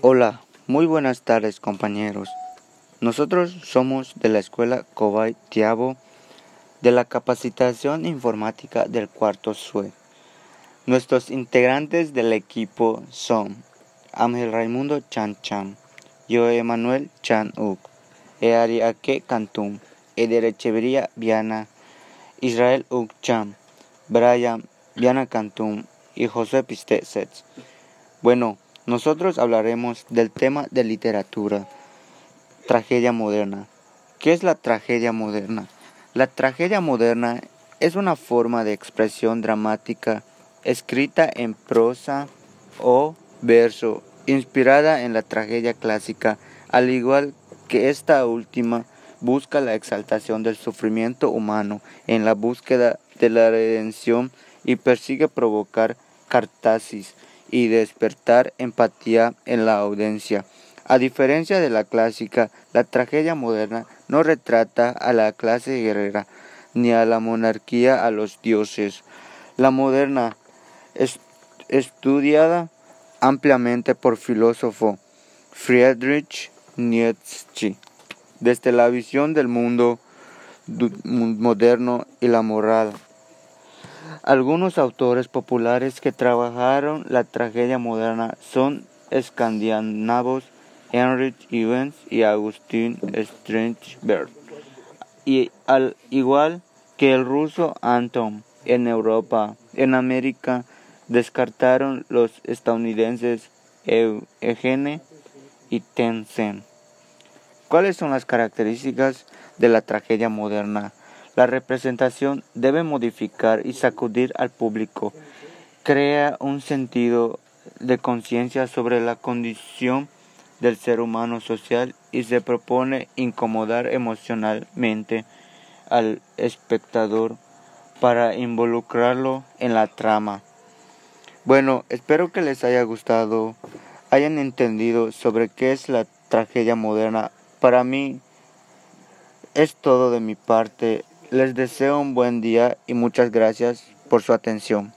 Hola, muy buenas tardes compañeros. Nosotros somos de la escuela Cobay Tiabo de la capacitación informática del cuarto SUE. Nuestros integrantes del equipo son Ángel Raimundo Chan Chan, yo Emanuel Chan Uk, Eariake Cantum, Eder Echevería Viana, Israel Uk Chan, Brian Viana Cantum y José Pistesets. Bueno, nosotros hablaremos del tema de literatura, tragedia moderna. ¿Qué es la tragedia moderna? La tragedia moderna es una forma de expresión dramática escrita en prosa o verso, inspirada en la tragedia clásica, al igual que esta última busca la exaltación del sufrimiento humano en la búsqueda de la redención y persigue provocar cartasis y despertar empatía en la audiencia. A diferencia de la clásica, la tragedia moderna no retrata a la clase guerrera ni a la monarquía a los dioses. La moderna, es, estudiada ampliamente por filósofo Friedrich Nietzsche, desde la visión del mundo moderno y la moral. Algunos autores populares que trabajaron la tragedia moderna son escandinavos Heinrich Evans y Agustín Strindberg, y al igual que el ruso Anton en Europa, en América descartaron los estadounidenses Eugene y Tencent. ¿Cuáles son las características de la tragedia moderna? La representación debe modificar y sacudir al público, crea un sentido de conciencia sobre la condición del ser humano social y se propone incomodar emocionalmente al espectador para involucrarlo en la trama. Bueno, espero que les haya gustado, hayan entendido sobre qué es la tragedia moderna. Para mí es todo de mi parte. Les deseo un buen día y muchas gracias por su atención.